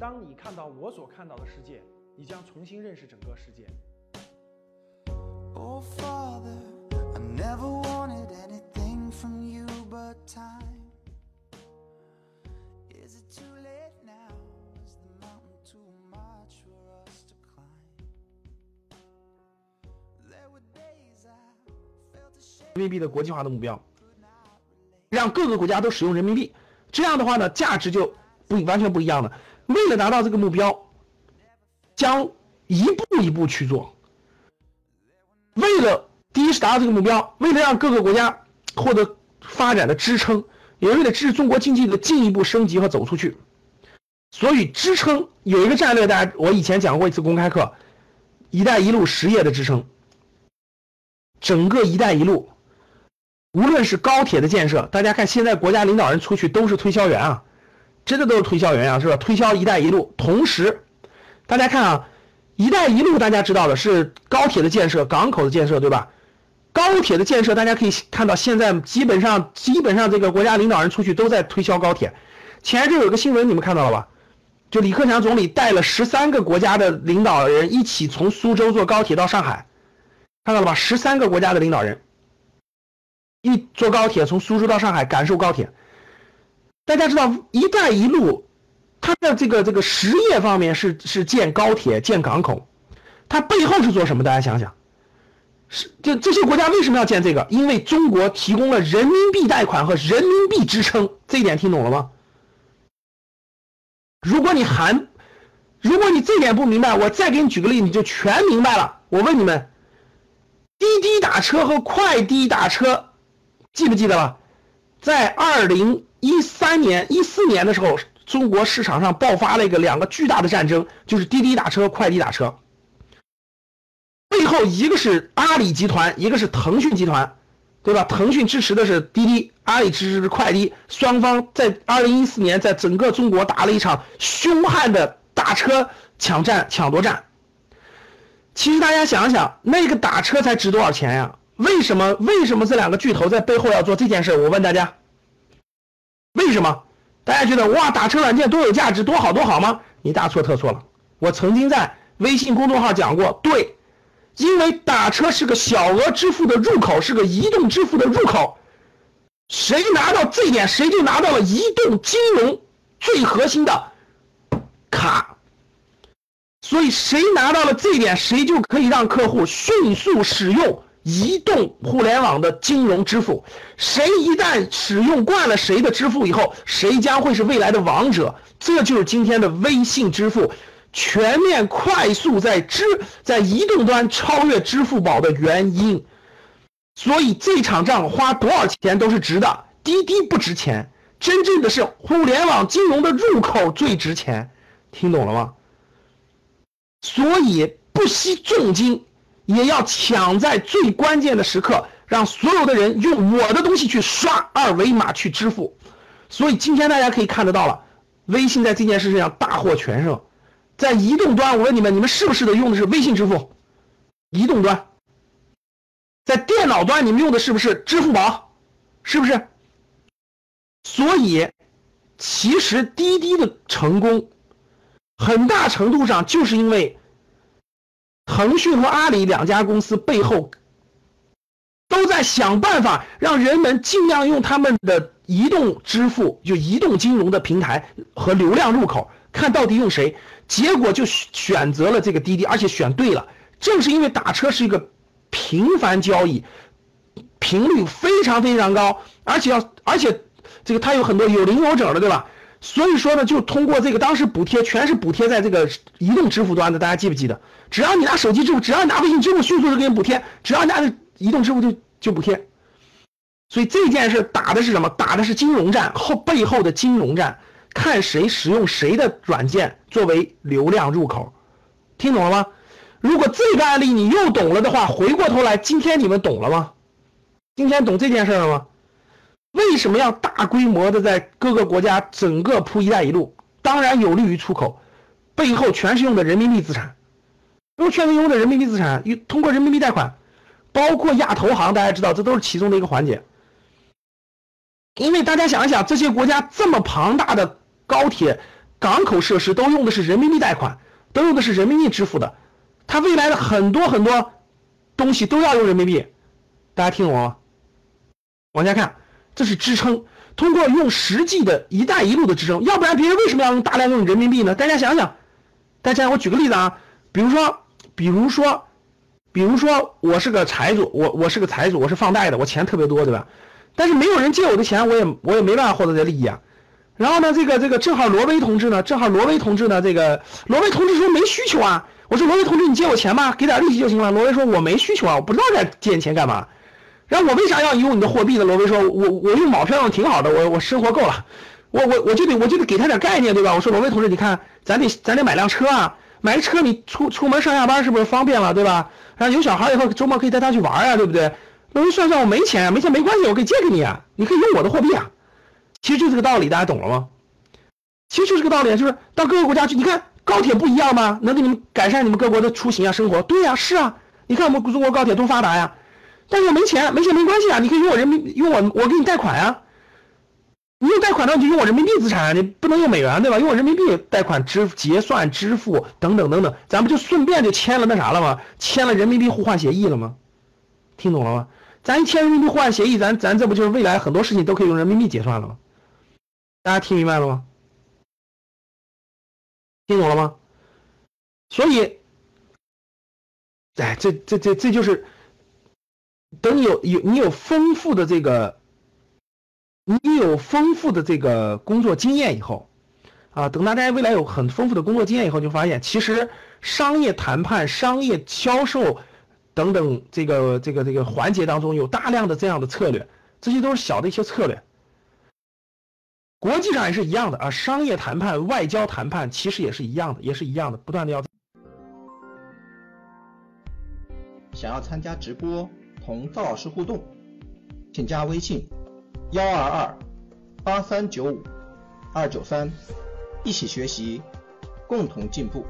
当你看到我所看到的世界，你将重新认识整个世界。Oh, Father, I never wanted anything from you but time. Is it too late now? Is the mountain too much for us to climb? There were days I felt ashamed. 人民币的国际化的目标，让各个国家都使用人民币，这样的话呢，价值就不完全不一样了。为了达到这个目标，将一步一步去做。为了第一是达到这个目标，为了让各个国家获得发展的支撑，也为了支持中国经济的进一步升级和走出去，所以支撑有一个战略，大家我以前讲过一次公开课，“一带一路”实业的支撑，整个“一带一路”。无论是高铁的建设，大家看现在国家领导人出去都是推销员啊，真的都是推销员啊，是吧？推销“一带一路”，同时，大家看啊，“一带一路”大家知道的是高铁的建设、港口的建设，对吧？高铁的建设，大家可以看到，现在基本上基本上这个国家领导人出去都在推销高铁。前一阵有个新闻，你们看到了吧？就李克强总理带了十三个国家的领导人一起从苏州坐高铁到上海，看到了吧？十三个国家的领导人。一坐高铁从苏州到上海感受高铁，大家知道“一带一路”，它的这个这个实业方面是是建高铁、建港口，它背后是做什么？大家想想，是这这些国家为什么要建这个？因为中国提供了人民币贷款和人民币支撑，这一点听懂了吗？如果你还，如果你这点不明白，我再给你举个例，你就全明白了。我问你们，滴滴打车和快滴打车。记不记得了？在二零三年、一四年的时候，中国市场上爆发了一个两个巨大的战争，就是滴滴打车、快滴打车。背后一个是阿里集团，一个是腾讯集团，对吧？腾讯支持的是滴滴，阿里支持的是快滴，双方在二零一四年在整个中国打了一场凶悍的打车抢占、抢夺战。其实大家想想，那个打车才值多少钱呀？为什么？为什么这两个巨头在背后要做这件事？我问大家，为什么？大家觉得哇，打车软件多有价值，多好多好吗？你大错特错了。我曾经在微信公众号讲过，对，因为打车是个小额支付的入口，是个移动支付的入口，谁拿到这一点，谁就拿到了移动金融最核心的卡。所以谁拿到了这一点，谁就可以让客户迅速使用。移动互联网的金融支付，谁一旦使用惯了谁的支付以后，谁将会是未来的王者。这就是今天的微信支付全面快速在支在移动端超越支付宝的原因。所以这场仗花多少钱都是值的。滴滴不值钱，真正的是互联网金融的入口最值钱。听懂了吗？所以不惜重金。也要抢在最关键的时刻，让所有的人用我的东西去刷二维码去支付。所以今天大家可以看得到了，微信在这件事情上大获全胜。在移动端，我问你们，你们是不是的用的是微信支付？移动端，在电脑端，你们用的是不是支付宝？是不是？所以，其实滴滴的成功，很大程度上就是因为。腾讯和阿里两家公司背后都在想办法，让人们尽量用他们的移动支付，就移动金融的平台和流量入口，看到底用谁。结果就选择了这个滴滴，而且选对了。正是因为打车是一个频繁交易，频率非常非常高，而且要而且这个它有很多有零有整的，对吧？所以说呢，就通过这个，当时补贴全是补贴在这个移动支付端的，大家记不记得？只要你拿手机支付，只要你拿微信支付，迅速就给你补贴；只要你拿移动支付就就补贴。所以这件事打的是什么？打的是金融战后背后的金融战，看谁使用谁的软件作为流量入口，听懂了吗？如果这个案例你又懂了的话，回过头来，今天你们懂了吗？今天懂这件事了吗？为什么要大规模的在各个国家整个铺“一带一路”？当然有利于出口，背后全是用的人民币资产，用全是用的人民币资产，通过人民币贷款，包括亚投行，大家知道这都是其中的一个环节。因为大家想一想，这些国家这么庞大的高铁，港口设施都用的是人民币贷款，都用的是人民币支付的，它未来的很多很多东西都要用人民币，大家听懂了吗？往下看，这是支撑，通过用实际的一带一路的支撑，要不然别人为什么要用大量用人民币呢？大家想想，大家我举个例子啊，比如说，比如说，比如说我是个财主，我我是个财主，我是放贷的，我钱特别多，对吧？但是没有人借我的钱，我也我也没办法获得这利益啊。然后呢，这个这个正好罗威同志呢，正好罗威同志呢，这个罗威同志说没需求啊。我说罗威同志，你借我钱吧，给点利息就行了。罗威说我没需求啊，我不知道该借你钱干嘛。然后我为啥要用你的货币呢？罗威说，我我用毛票用挺好的，我我生活够了，我我我就得我就得给他点概念，对吧？我说罗威同志，你看咱得咱得买辆车啊，买个车你出出门上下班是不是方便了，对吧？然后有小孩以后周末可以带他去玩啊，对不对？罗威算算我没钱啊，没钱没关系，我可以借给你啊，你可以用我的货币啊。其实就这个道理，大家懂了吗？其实就这个道理，就是到各个国家去，你看高铁不一样吗？能给你们改善你们各国的出行啊、生活。对呀，是啊，你看我们中国高铁多发达呀。但是没钱，没钱没关系啊，你可以用我人民用我我给你贷款呀。你用贷款的话，你就用我人民币资产，你不能用美元，对吧？用我人民币贷款支结算支付等等等等，咱不就顺便就签了那啥了吗？签了人民币互换协议了吗？听懂了吗？咱一签人民币互换协议，咱咱这不就是未来很多事情都可以用人民币结算了吗？大家听明白了吗？听懂了吗？所以，哎，这这这这就是，等你有有你有丰富的这个，你有丰富的这个工作经验以后，啊，等大家未来有很丰富的工作经验以后，就发现其实商业谈判、商业销售。等等，这个这个这个环节当中有大量的这样的策略，这些都是小的一些策略。国际上也是一样的啊，商业谈判、外交谈判其实也是一样的，也是一样的，不断的要。想要参加直播同赵老师互动，请加微信幺二二八三九五二九三，一起学习，共同进步。